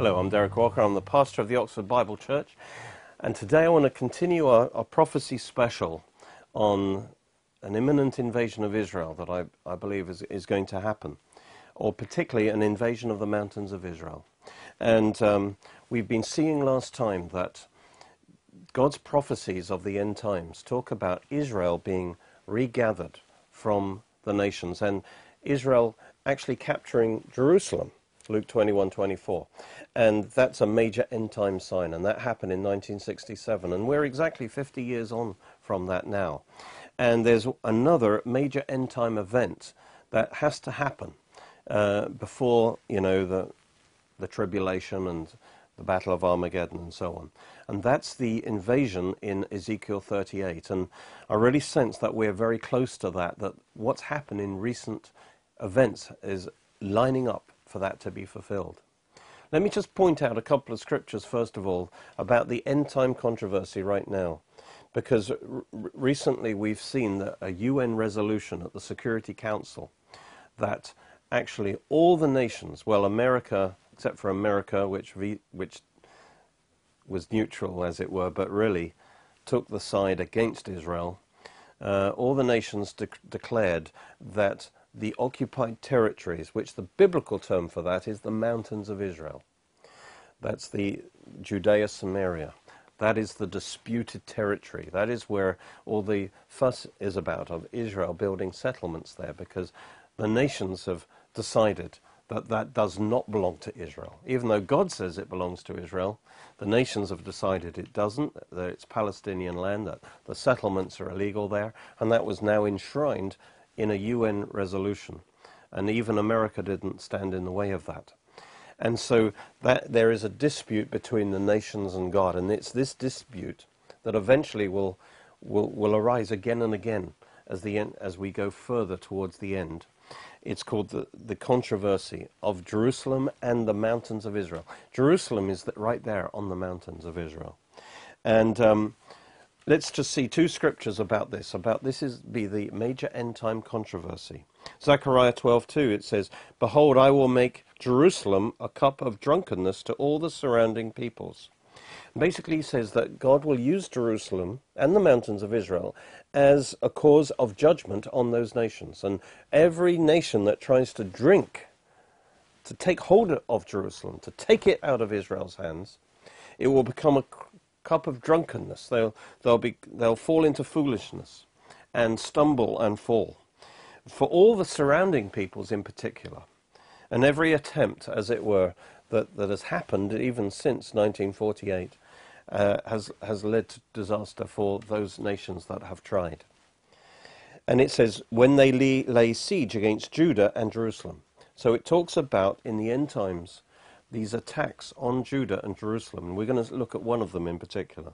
Hello, I'm Derek Walker. I'm the pastor of the Oxford Bible Church. And today I want to continue our, our prophecy special on an imminent invasion of Israel that I, I believe is, is going to happen, or particularly an invasion of the mountains of Israel. And um, we've been seeing last time that God's prophecies of the end times talk about Israel being regathered from the nations and Israel actually capturing Jerusalem. Luke 21 24. And that's a major end time sign, and that happened in 1967. And we're exactly 50 years on from that now. And there's another major end time event that has to happen uh, before, you know, the, the tribulation and the Battle of Armageddon and so on. And that's the invasion in Ezekiel 38. And I really sense that we're very close to that, that what's happened in recent events is lining up for that to be fulfilled. Let me just point out a couple of scriptures, first of all, about the end time controversy right now. Because recently we've seen that a UN resolution at the Security Council that actually all the nations, well, America, except for America, which, which was neutral, as it were, but really took the side against Israel, uh, all the nations de declared that the occupied territories, which the biblical term for that is the mountains of Israel. That's the Judea Samaria. That is the disputed territory. That is where all the fuss is about of Israel building settlements there because the nations have decided that that does not belong to Israel. Even though God says it belongs to Israel, the nations have decided it doesn't, that it's Palestinian land, that the settlements are illegal there, and that was now enshrined in a UN resolution. And even America didn't stand in the way of that. And so that there is a dispute between the nations and God, and it's this dispute that eventually will will, will arise again and again as the as we go further towards the end. It's called the, the controversy of Jerusalem and the mountains of Israel. Jerusalem is right there on the mountains of Israel, and um, Let's just see two scriptures about this. About this is be the major end time controversy. Zechariah 12:2 it says, "Behold, I will make Jerusalem a cup of drunkenness to all the surrounding peoples." Basically, he says that God will use Jerusalem and the mountains of Israel as a cause of judgment on those nations. And every nation that tries to drink, to take hold of Jerusalem, to take it out of Israel's hands, it will become a cup of drunkenness. They'll, they'll, be, they'll fall into foolishness and stumble and fall. For all the surrounding peoples in particular, and every attempt, as it were, that, that has happened even since 1948 uh, has, has led to disaster for those nations that have tried. And it says, when they lay, lay siege against Judah and Jerusalem. So it talks about in the end times these attacks on Judah and Jerusalem. And we're going to look at one of them in particular.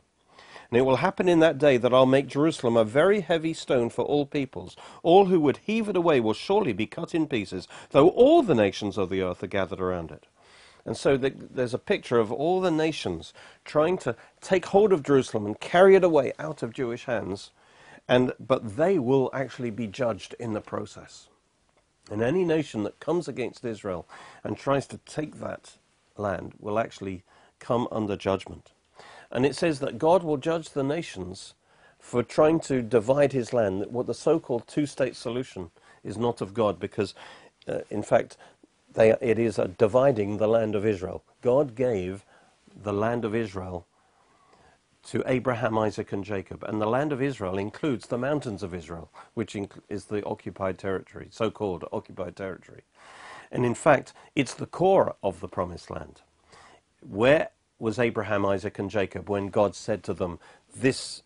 And it will happen in that day that I'll make Jerusalem a very heavy stone for all peoples. All who would heave it away will surely be cut in pieces, though all the nations of the earth are gathered around it. And so the, there's a picture of all the nations trying to take hold of Jerusalem and carry it away out of Jewish hands. And, but they will actually be judged in the process. And any nation that comes against Israel and tries to take that land will actually come under judgment. And it says that God will judge the nations for trying to divide his land. What the so called two state solution is not of God because, uh, in fact, they, it is dividing the land of Israel. God gave the land of Israel to Abraham, Isaac, and Jacob. And the land of Israel includes the mountains of Israel, which is the occupied territory, so called occupied territory. And in fact, it's the core of the promised land. Where was Abraham, Isaac, and Jacob when God said to them, This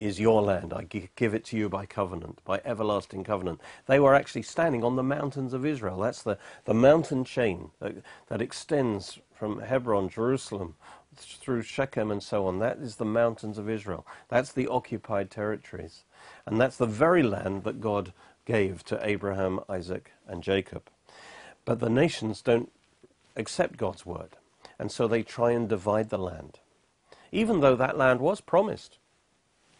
is your land. I give it to you by covenant, by everlasting covenant. They were actually standing on the mountains of Israel. That's the, the mountain chain that, that extends from Hebron, Jerusalem, through Shechem and so on. That is the mountains of Israel. That's the occupied territories. And that's the very land that God gave to Abraham, Isaac, and Jacob. But the nations don't accept God's word. And so they try and divide the land. Even though that land was promised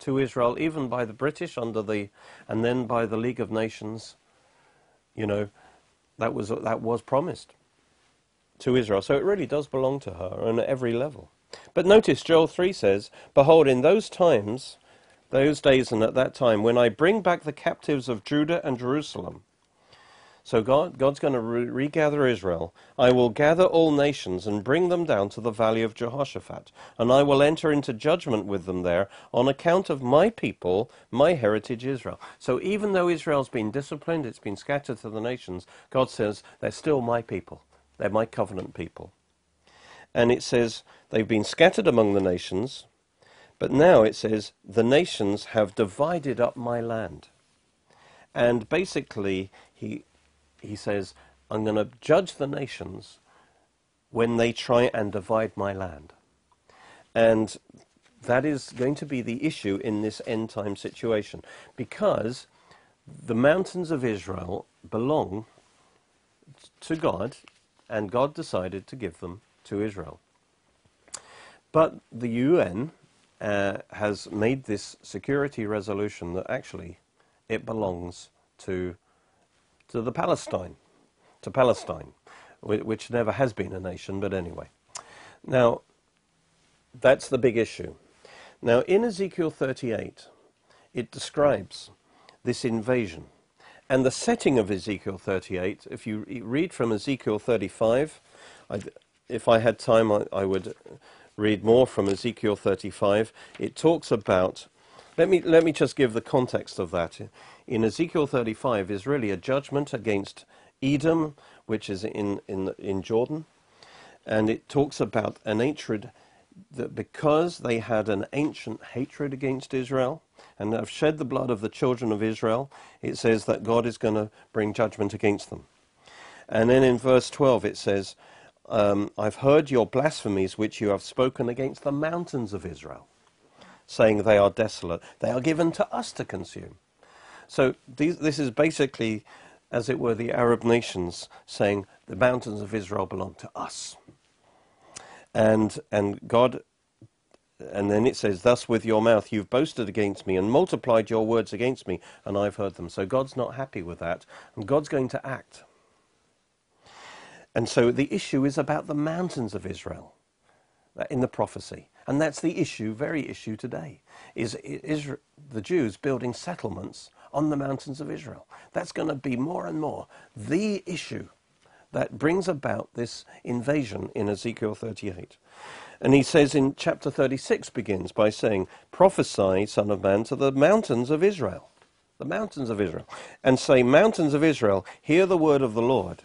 to Israel, even by the British under the, and then by the League of Nations, you know, that was, that was promised to Israel. So it really does belong to her on every level. But notice Joel 3 says, Behold, in those times, those days and at that time, when I bring back the captives of Judah and Jerusalem, so God, God's going to re- regather Israel. I will gather all nations and bring them down to the valley of Jehoshaphat, and I will enter into judgment with them there on account of my people, my heritage Israel. So even though Israel's been disciplined, it's been scattered to the nations, God says they're still my people. They're my covenant people. And it says they've been scattered among the nations, but now it says the nations have divided up my land. And basically, he he says, I'm going to judge the nations when they try and divide my land. And that is going to be the issue in this end time situation because the mountains of Israel belong to God, and God decided to give them to Israel. But the UN uh, has made this security resolution that actually it belongs to to the Palestine, to Palestine, which never has been a nation, but anyway. Now, that's the big issue. Now, in Ezekiel 38, it describes this invasion. And the setting of Ezekiel 38, if you read from Ezekiel 35, I, if I had time, I, I would read more from Ezekiel 35. It talks about let me, let me just give the context of that. In Ezekiel 35 is really a judgment against Edom, which is in, in, in Jordan. And it talks about an hatred that because they had an ancient hatred against Israel and have shed the blood of the children of Israel, it says that God is going to bring judgment against them. And then in verse 12 it says, um, I've heard your blasphemies which you have spoken against the mountains of Israel saying they are desolate. They are given to us to consume. So these, this is basically, as it were, the Arab nations saying the mountains of Israel belong to us. And, and God, and then it says, Thus with your mouth you've boasted against me and multiplied your words against me, and I've heard them. So God's not happy with that, and God's going to act. And so the issue is about the mountains of Israel uh, in the prophecy. And that's the issue, very issue today, is, is the Jews building settlements on the mountains of Israel. That's going to be more and more the issue that brings about this invasion in Ezekiel 38. And he says in chapter 36 begins by saying, Prophesy, Son of Man, to the mountains of Israel, the mountains of Israel, and say, Mountains of Israel, hear the word of the Lord.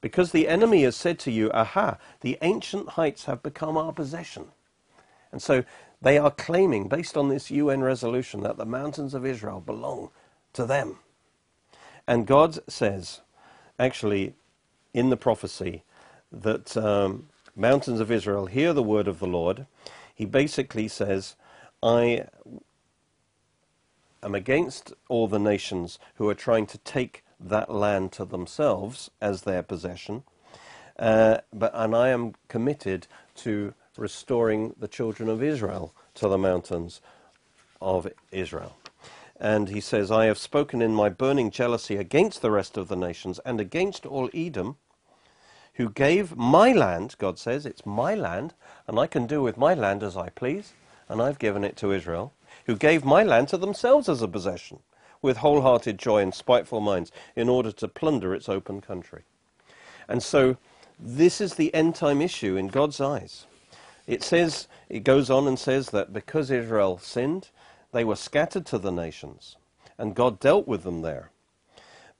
Because the enemy has said to you, Aha, the ancient heights have become our possession. And so they are claiming, based on this UN resolution, that the mountains of Israel belong to them. And God says, actually, in the prophecy, that um, mountains of Israel hear the word of the Lord. He basically says, I am against all the nations who are trying to take that land to themselves as their possession, uh, but and I am committed to restoring the children of Israel to the mountains of Israel. And he says, I have spoken in my burning jealousy against the rest of the nations and against all Edom, who gave my land, God says, it's my land, and I can do with my land as I please, and I've given it to Israel, who gave my land to themselves as a possession, with wholehearted joy and spiteful minds, in order to plunder its open country. And so, this is the end time issue in God's eyes. It says, it goes on and says that because Israel sinned, they were scattered to the nations, and God dealt with them there.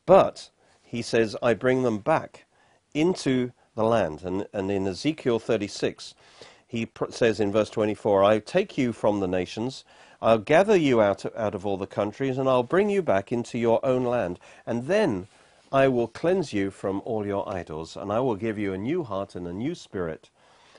But he says, I bring them back into the land. And, and in Ezekiel 36, he pr- says in verse 24, I take you from the nations, I'll gather you out, out of all the countries, and I'll bring you back into your own land. And then I will cleanse you from all your idols, and I will give you a new heart and a new spirit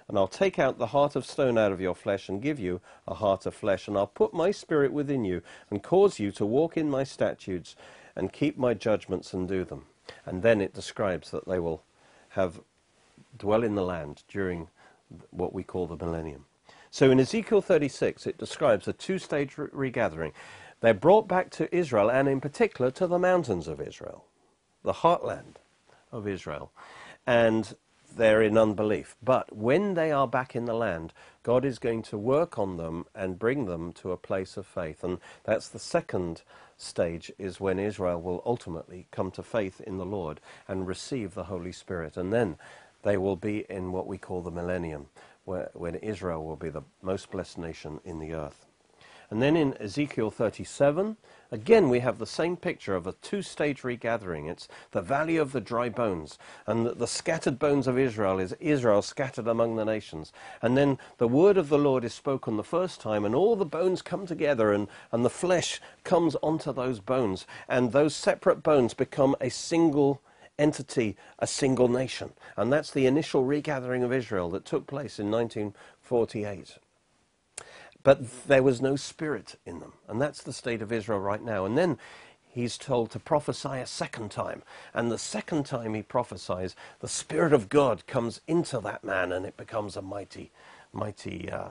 and I'll take out the heart of stone out of your flesh and give you a heart of flesh, and I'll put my spirit within you and cause you to walk in my statutes and keep my judgments and do them. And then it describes that they will have dwell in the land during what we call the millennium. So in Ezekiel 36, it describes a two stage regathering. They're brought back to Israel, and in particular to the mountains of Israel, the heartland of Israel. And they're in unbelief. But when they are back in the land, God is going to work on them and bring them to a place of faith. And that's the second stage, is when Israel will ultimately come to faith in the Lord and receive the Holy Spirit. And then they will be in what we call the millennium, where, when Israel will be the most blessed nation in the earth. And then in Ezekiel 37, again we have the same picture of a two stage regathering. It's the valley of the dry bones. And the, the, scattered bones of Israel is Israel scattered among the nations. And then the word of the Lord is spoken the first time, and all the bones come together, and, and the flesh comes onto those bones. And those separate bones become a single entity, a single nation. And that's the initial regathering of Israel that took place in 1948. But there was no spirit in them. And that's the state of Israel right now. And then he's told to prophesy a second time. And the second time he prophesies, the Spirit of God comes into that man and it becomes a mighty, mighty uh,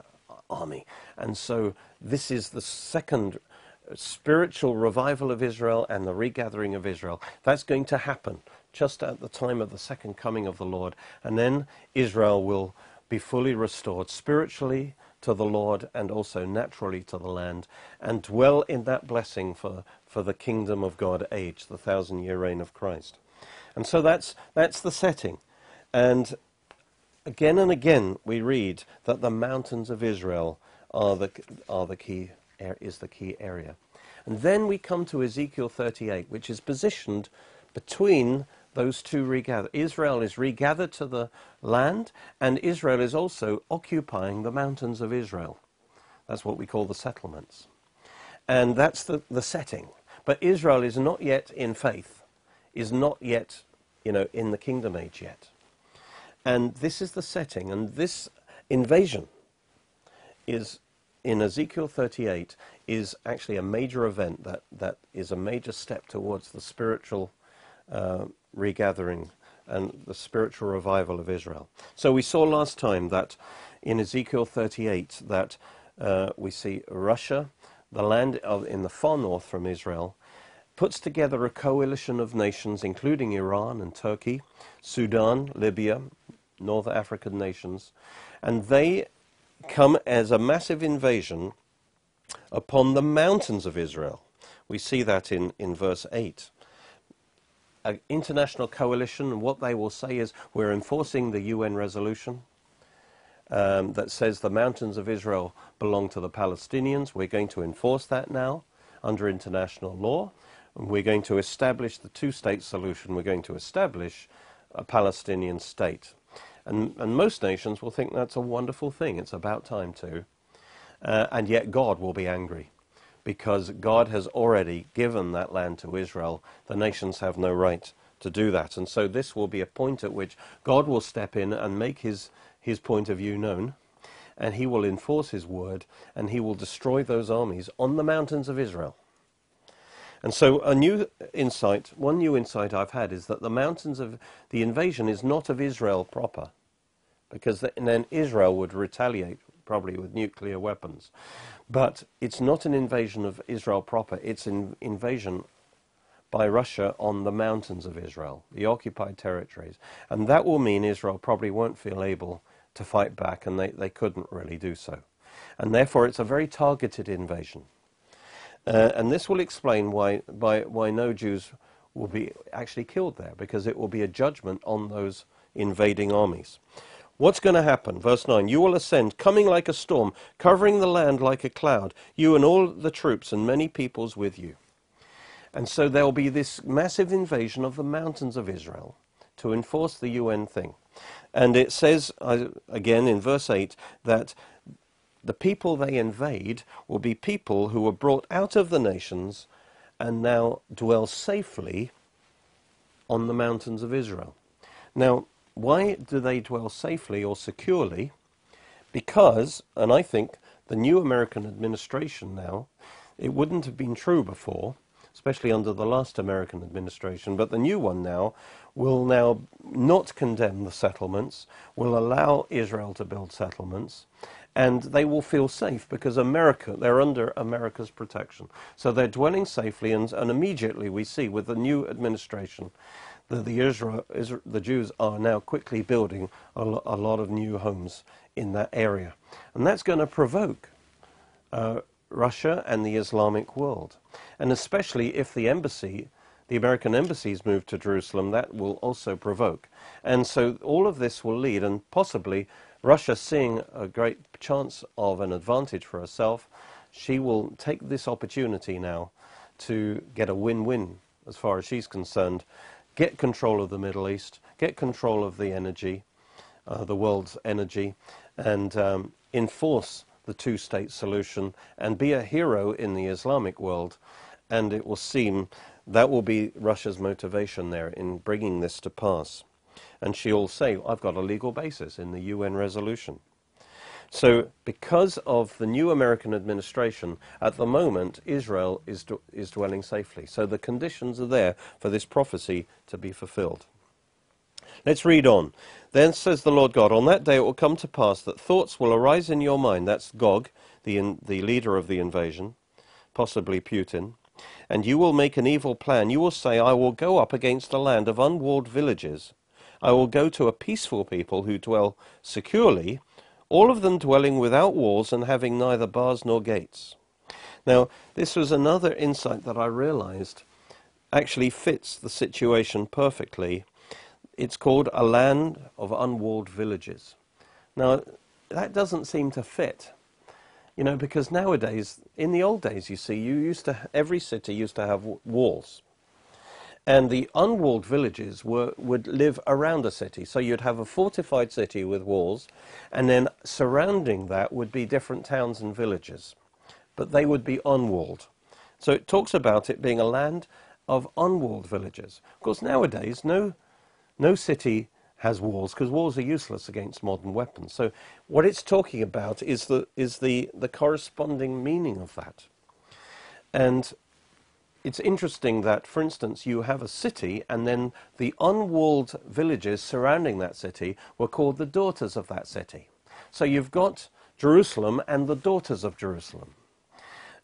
army. And so this is the second spiritual revival of Israel and the regathering of Israel. That's going to happen just at the time of the second coming of the Lord. And then Israel will be fully restored spiritually, to the Lord and also naturally to the land, and dwell in that blessing for, for the kingdom of God age, the thousand year reign of Christ. And so that's, that's the setting. And again and again we read that the mountains of Israel are the, are the key, is the key area. And then we come to Ezekiel 38, which is positioned between those two regather. Israel is regathered to the land, and Israel is also occupying the mountains of Israel. That's what we call the settlements. And that's the, the setting. But Israel is not yet in faith, is not yet, you know, in the kingdom age yet. And this is the setting, and this invasion is in Ezekiel 38 is actually a major event that, that is a major step towards the spiritual uh, regathering and the spiritual revival of Israel. So we saw last time that in Ezekiel 38 that uh, we see Russia, the land of, in the far north from Israel, puts together a coalition of nations, including Iran and Turkey, Sudan, Libya, North African nations, and they come as a massive invasion upon the mountains of Israel. We see that in, in verse 8 an international coalition, and what they will say is we're enforcing the UN resolution um, that says the mountains of Israel belong to the Palestinians. We're going to enforce that now under international law. We're going to establish the two state solution. We're going to establish a Palestinian state. And, and most nations will think that's a wonderful thing. It's about time to. Uh, and yet God will be angry because God has already given that land to Israel. The nations have no right to do that. And so this will be a point at which God will step in and make his, his point of view known, and he will enforce his word, and he will destroy those armies on the mountains of Israel. And so a new insight, one new insight I've had is that the mountains of the invasion is not of Israel proper, because then Israel would retaliate probably with nuclear weapons. But it's not an invasion of Israel proper, it's an invasion by Russia on the mountains of Israel, the occupied territories. And that will mean Israel probably won't feel able to fight back, and they, they couldn't really do so. And therefore, it's a very targeted invasion. Uh, and this will explain why, by, why no Jews will be actually killed there, because it will be a judgment on those invading armies. What's going to happen? Verse 9 You will ascend, coming like a storm, covering the land like a cloud, you and all the troops and many peoples with you. And so there will be this massive invasion of the mountains of Israel to enforce the UN thing. And it says, uh, again in verse 8, that the people they invade will be people who were brought out of the nations and now dwell safely on the mountains of Israel. Now, why do they dwell safely or securely? Because, and I think the new American administration now, it wouldn't have been true before, especially under the last American administration, but the new one now will now not condemn the settlements, will allow Israel to build settlements, and they will feel safe because America, they're under America's protection. So they're dwelling safely, and, and immediately we see with the new administration that the, Israel, Isra- the Jews are now quickly building a, lo- a lot of new homes in that area. And that's going to provoke uh, Russia and the Islamic world. And especially if the embassy, the American embassies move to Jerusalem, that will also provoke. And so all of this will lead, and possibly Russia seeing a great chance of an advantage for herself, she will take this opportunity now to get a win-win as far as she's concerned, get control of the Middle East, get control of the energy, uh, the world's energy, and um, enforce the two-state solution and be a hero in the Islamic world. And it will seem that will be Russia's motivation there in bringing this to pass. And she'll say, I've got a legal basis in the UN resolution. So, because of the new American administration, at the moment, Israel is, is dwelling safely. So, the conditions are there for this prophecy to be fulfilled. Let's read on. Then says the Lord God, On that day it will come to pass that thoughts will arise in your mind. That's Gog, the, in, the leader of the invasion, possibly Putin. And you will make an evil plan. You will say, I will go up against a land of unwalled villages. I will go to a peaceful people who dwell securely all of them dwelling without walls and having neither bars nor gates. Now, this was another insight that I realized actually fits the situation perfectly. It's called a land of unwalled villages. Now, that doesn't seem to fit. You know, because nowadays, in the old days, you see, you used to, every city used to have walls and the unwalled villages were, would live around a city. So you'd have a fortified city with walls, and then surrounding that would be different towns and villages. But they would be unwalled. So it talks about it being a land of unwalled villages. Of course, nowadays, no, no city has walls because walls are useless against modern weapons. So what it's talking about is the, is the, the corresponding meaning of that. And it's interesting that, for instance, you have a city and then the unwalled villages surrounding that city were called the daughters of that city. So you've got Jerusalem and the daughters of Jerusalem.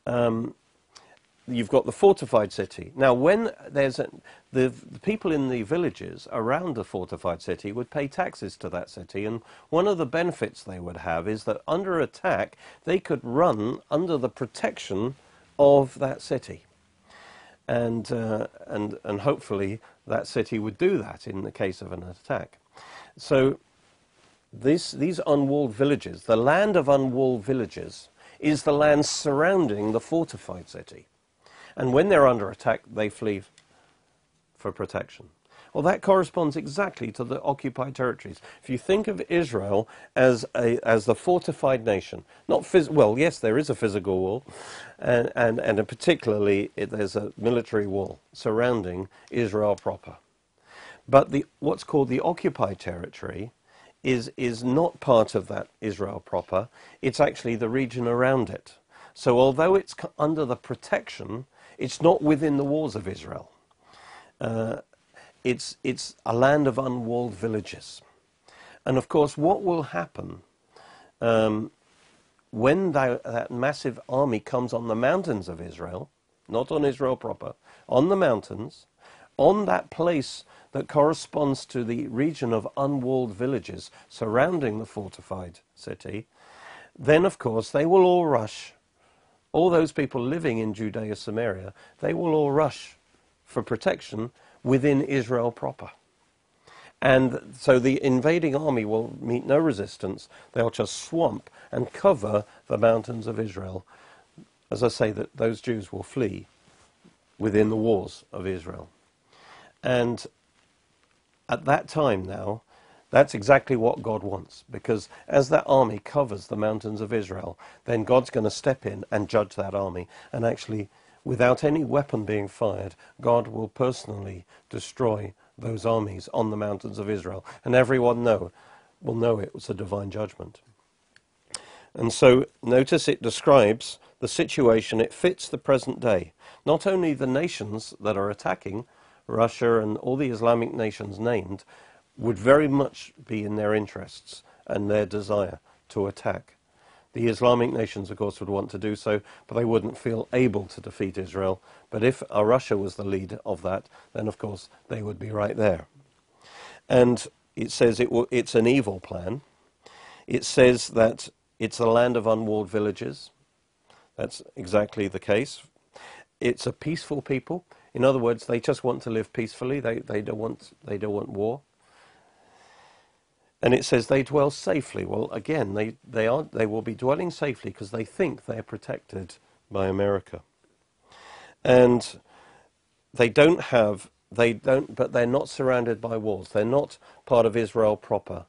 Um, you've got the fortified city. Now, when there's a, the, the, people in the villages around the fortified city would pay taxes to that city, and one of the benefits they would have is that under attack they could run under the protection of that city and, uh, and, and hopefully that city would do that in the case of an attack. So this, these unwalled villages, the land of unwalled villages, is the land surrounding the fortified city. And when they're under attack, they flee for protection. Well, that corresponds exactly to the occupied territories. If you think of Israel as a as the fortified nation, not phys- well, yes, there is a physical wall, and and, and particularly it, there's a military wall surrounding Israel proper. But the what's called the occupied territory is is not part of that Israel proper. It's actually the region around it. So although it's under the protection, it's not within the walls of Israel. Uh, it's, it's a land of unwalled villages. And of course, what will happen um, when that, that massive army comes on the mountains of Israel, not on Israel proper, on the mountains, on that place that corresponds to the region of unwalled villages surrounding the fortified city, then of course they will all rush. All those people living in Judea, Samaria, they will all rush for protection within Israel proper. And so the invading army will meet no resistance. They'll just swamp and cover the mountains of Israel. As I say, that those Jews will flee within the walls of Israel. And at that time now, that's exactly what God wants. Because as that army covers the mountains of Israel, then God's going to step in and judge that army and actually without any weapon being fired, God will personally destroy those armies on the mountains of Israel. And everyone know, will know it was a divine judgment. And so notice it describes the situation, it fits the present day. Not only the nations that are attacking, Russia and all the Islamic nations named, would very much be in their interests and their desire to attack The Islamic nations, of course, would want to do so, but they wouldn't feel able to defeat Israel. But if Russia was the lead of that, then of course they would be right there. And it says it it's an evil plan. It says that it's a land of unwalled villages. That's exactly the case. It's a peaceful people. In other words, they just want to live peacefully. They, they, don't, want, they don't want war. And it says they dwell safely. Well, again, they, they, are, they will be dwelling safely because they think they're protected by America. And they don't have, they don't, but they're not surrounded by walls. They're not part of Israel proper.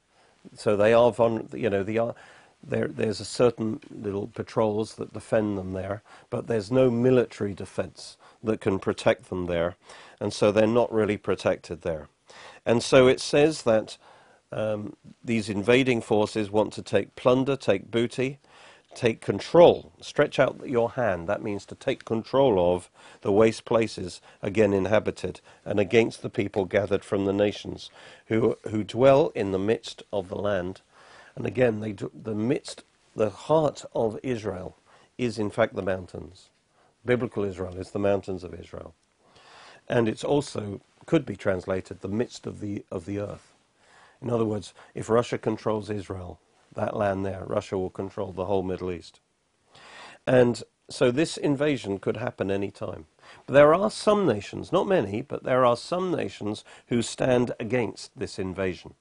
So they are, you know, the, there, there's a certain little patrols that defend them there, but there's no military defense that can protect them there. And so they're not really protected there. And so it says that um, these invading forces want to take plunder, take booty, take control. Stretch out your hand. That means to take control of the waste places again inhabited and against the people gathered from the nations who, who dwell in the midst of the land. And again, they, the midst, the heart of Israel is in fact the mountains. Biblical Israel is the mountains of Israel. And it's also, could be translated, the midst of the, of the earth. In other words, if Russia controls Israel, that land there, Russia will control the whole Middle East. And so this invasion could happen any time. But there are some nations, not many, but there are some nations who stand against this invasion.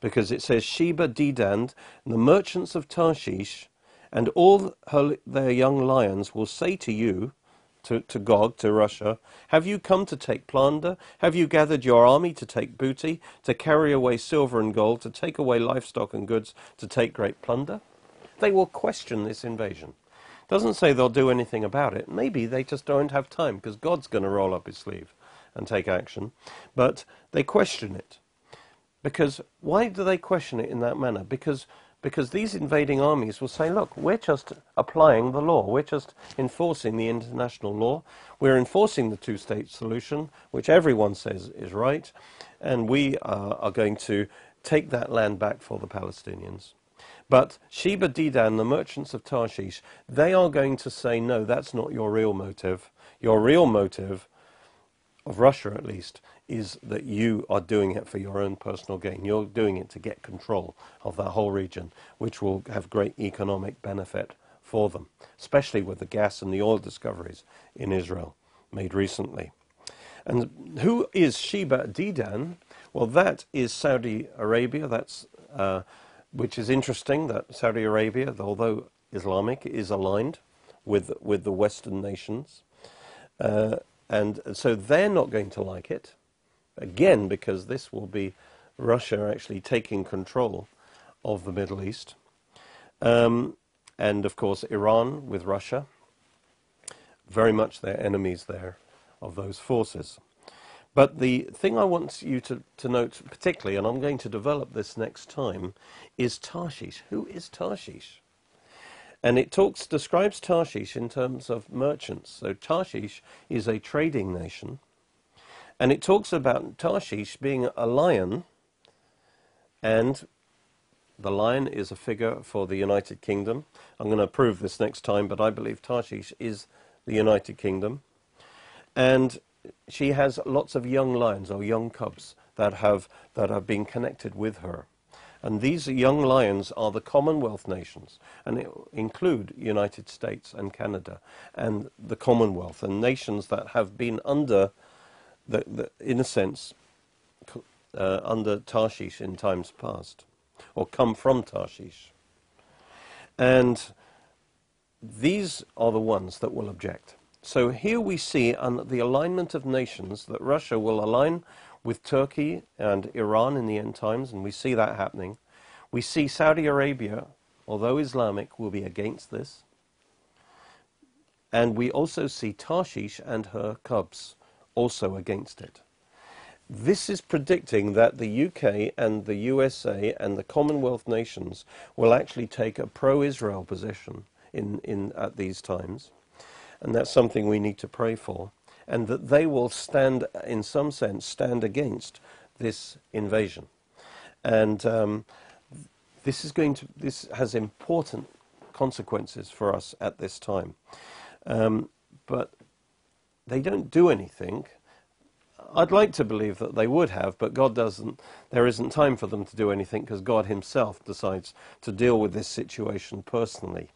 Because it says, Sheba, Dedan, the merchants of Tarshish, and all her, their young lions will say to you, to, to Gog, to Russia? Have you come to take plunder? Have you gathered your army to take booty, to carry away silver and gold, to take away livestock and goods, to take great plunder? They will question this invasion. Doesn't say they'll do anything about it. Maybe they just don't have time because God's going to roll up his sleeve and take action. But they question it. Because why do they question it in that manner? Because because these invading armies will say, look, we're just applying the law. We're just enforcing the international law. We're enforcing the two state solution, which everyone says is right. And we uh, are going to take that land back for the Palestinians. But Sheba Dedan, the merchants of Tarshish, they are going to say, no, that's not your real motive. Your real motive, of Russia at least, is that you are doing it for your own personal gain. You're doing it to get control of that whole region, which will have great economic benefit for them, especially with the gas and the oil discoveries in Israel made recently. And who is Sheba Dedan? Well, that is Saudi Arabia. That's uh, which is interesting that Saudi Arabia, although Islamic, is aligned with with the Western nations, uh, and so they're not going to like it again because this will be Russia actually taking control of the Middle East. Um, and of course, Iran with Russia, very much their enemies there of those forces. But the thing I want you to, to note particularly, and I'm going to develop this next time, is Tarshish. Who is Tarshish? And it talks describes Tarshish in terms of merchants. So Tarshish is a trading nation and it talks about Tarshish being a lion, and the lion is a figure for the United Kingdom. I'm going to prove this next time, but I believe Tarshish is the United Kingdom. And she has lots of young lions or young cubs that have, that have been connected with her. And these young lions are the Commonwealth nations, and it include United States and Canada and the Commonwealth, and nations that have been under the, the, in a sense, uh, under Tarshish in times past, or come from Tarshish. And these are the ones that will object. So here we see the alignment of nations that Russia will align with Turkey and Iran in the end times, and we see that happening. We see Saudi Arabia, although Islamic, will be against this. And we also see Tarshish and her cubs also against it. This is predicting that the UK and the USA and the Commonwealth nations will actually take a pro-Israel position in, in, at these times. And that's something we need to pray for. And that they will stand, in some sense, stand against this invasion. And um, this is going to, this has important consequences for us at this time. Um, but they don't do anything. I'd like to believe that they would have, but God doesn't. There isn't time for them to do anything because God Himself decides to deal with this situation personally.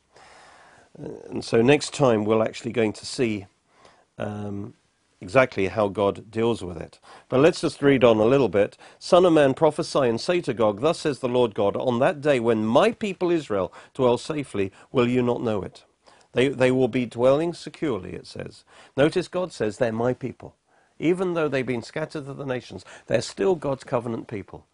Uh, and so next time we're actually going to see um, exactly how God deals with it. But let's just read on a little bit. Son of man, prophesy and say to Gog, Thus says the Lord God, on that day when my people Israel dwell safely, will you not know it? They, they will be dwelling securely, it says. Notice God says they're my people. Even though they've been scattered to the nations, they're still God's covenant people.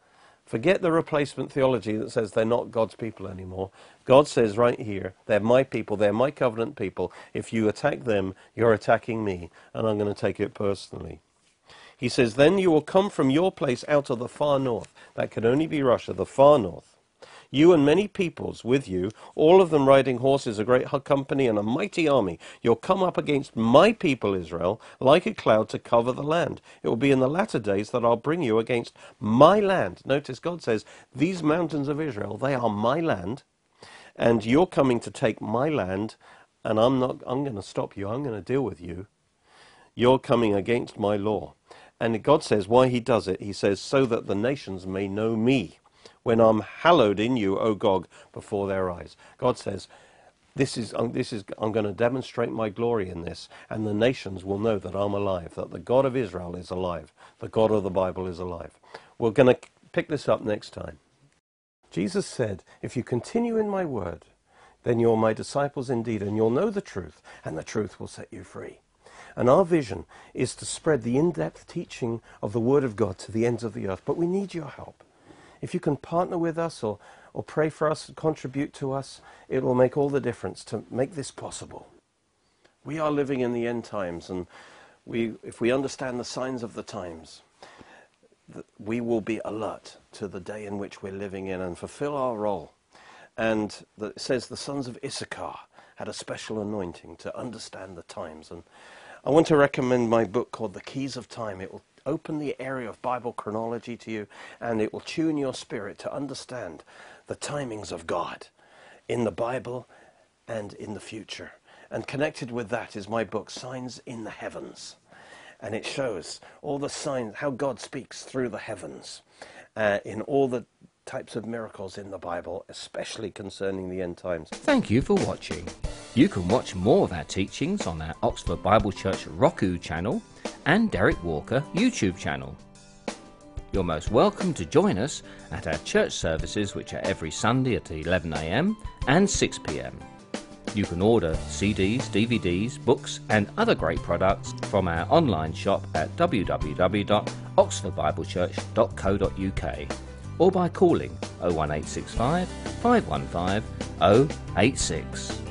Forget the replacement theology that says they're not God's people anymore. God says right here, they're my people, they're my covenant people. If you attack them, you're attacking me, and I'm going to take it personally. He says, Then you will come from your place out of the far north. That can only be Russia, the far north you and many peoples with you, all of them riding horses, a great company and a mighty army. You'll come up against my people Israel like a cloud to cover the land. It will be in the latter days that I'll bring you against my land. Notice God says, These mountains of Israel, they are my land, and you're coming to take my land, and I'm not I'm going to stop you. I'm going to deal with you. You're coming against my law. And God says why he does it. He says, so that the nations may know me when I'm hallowed in you, O Gog, before their eyes. God says, this is, this is, I'm going to demonstrate my glory in this, and the nations will know that I'm alive, that the God of Israel is alive, the God of the Bible is alive. We're going to pick this up next time. Jesus said, If you continue in my word, then you're my disciples indeed, and you'll know the truth, and the truth will set you free. And our vision is to spread the in depth teaching of the Word of God to the ends of the earth. But we need your help. If you can partner with us or, or pray for us, contribute to us, it will make all the difference to make this possible. We are living in the end times, and we, if we understand the signs of the times, we will be alert to the day in which we're living in and fulfill our role. And it says the sons of Issachar had a special anointing to understand the times. And I want to recommend my book called The Keys of Time. It will open the area of Bible chronology to you, and it will tune your spirit to understand the timings of God in the Bible and in the future. And connected with that is my book, Signs in the Heavens. And it shows all the signs, how God speaks through the heavens uh, in all the types of miracles in the Bible, especially concerning the end times. Thank you for watching. You can watch more of our teachings on our Oxford Bible Church Roku channel and Derek Walker YouTube channel. You're most welcome to join us at our church services, which are every Sunday at 11am and 6pm. You can order CDs, DVDs, books, and other great products from our online shop at www.oxfordbiblechurch.co.uk or by calling 01865 515 086.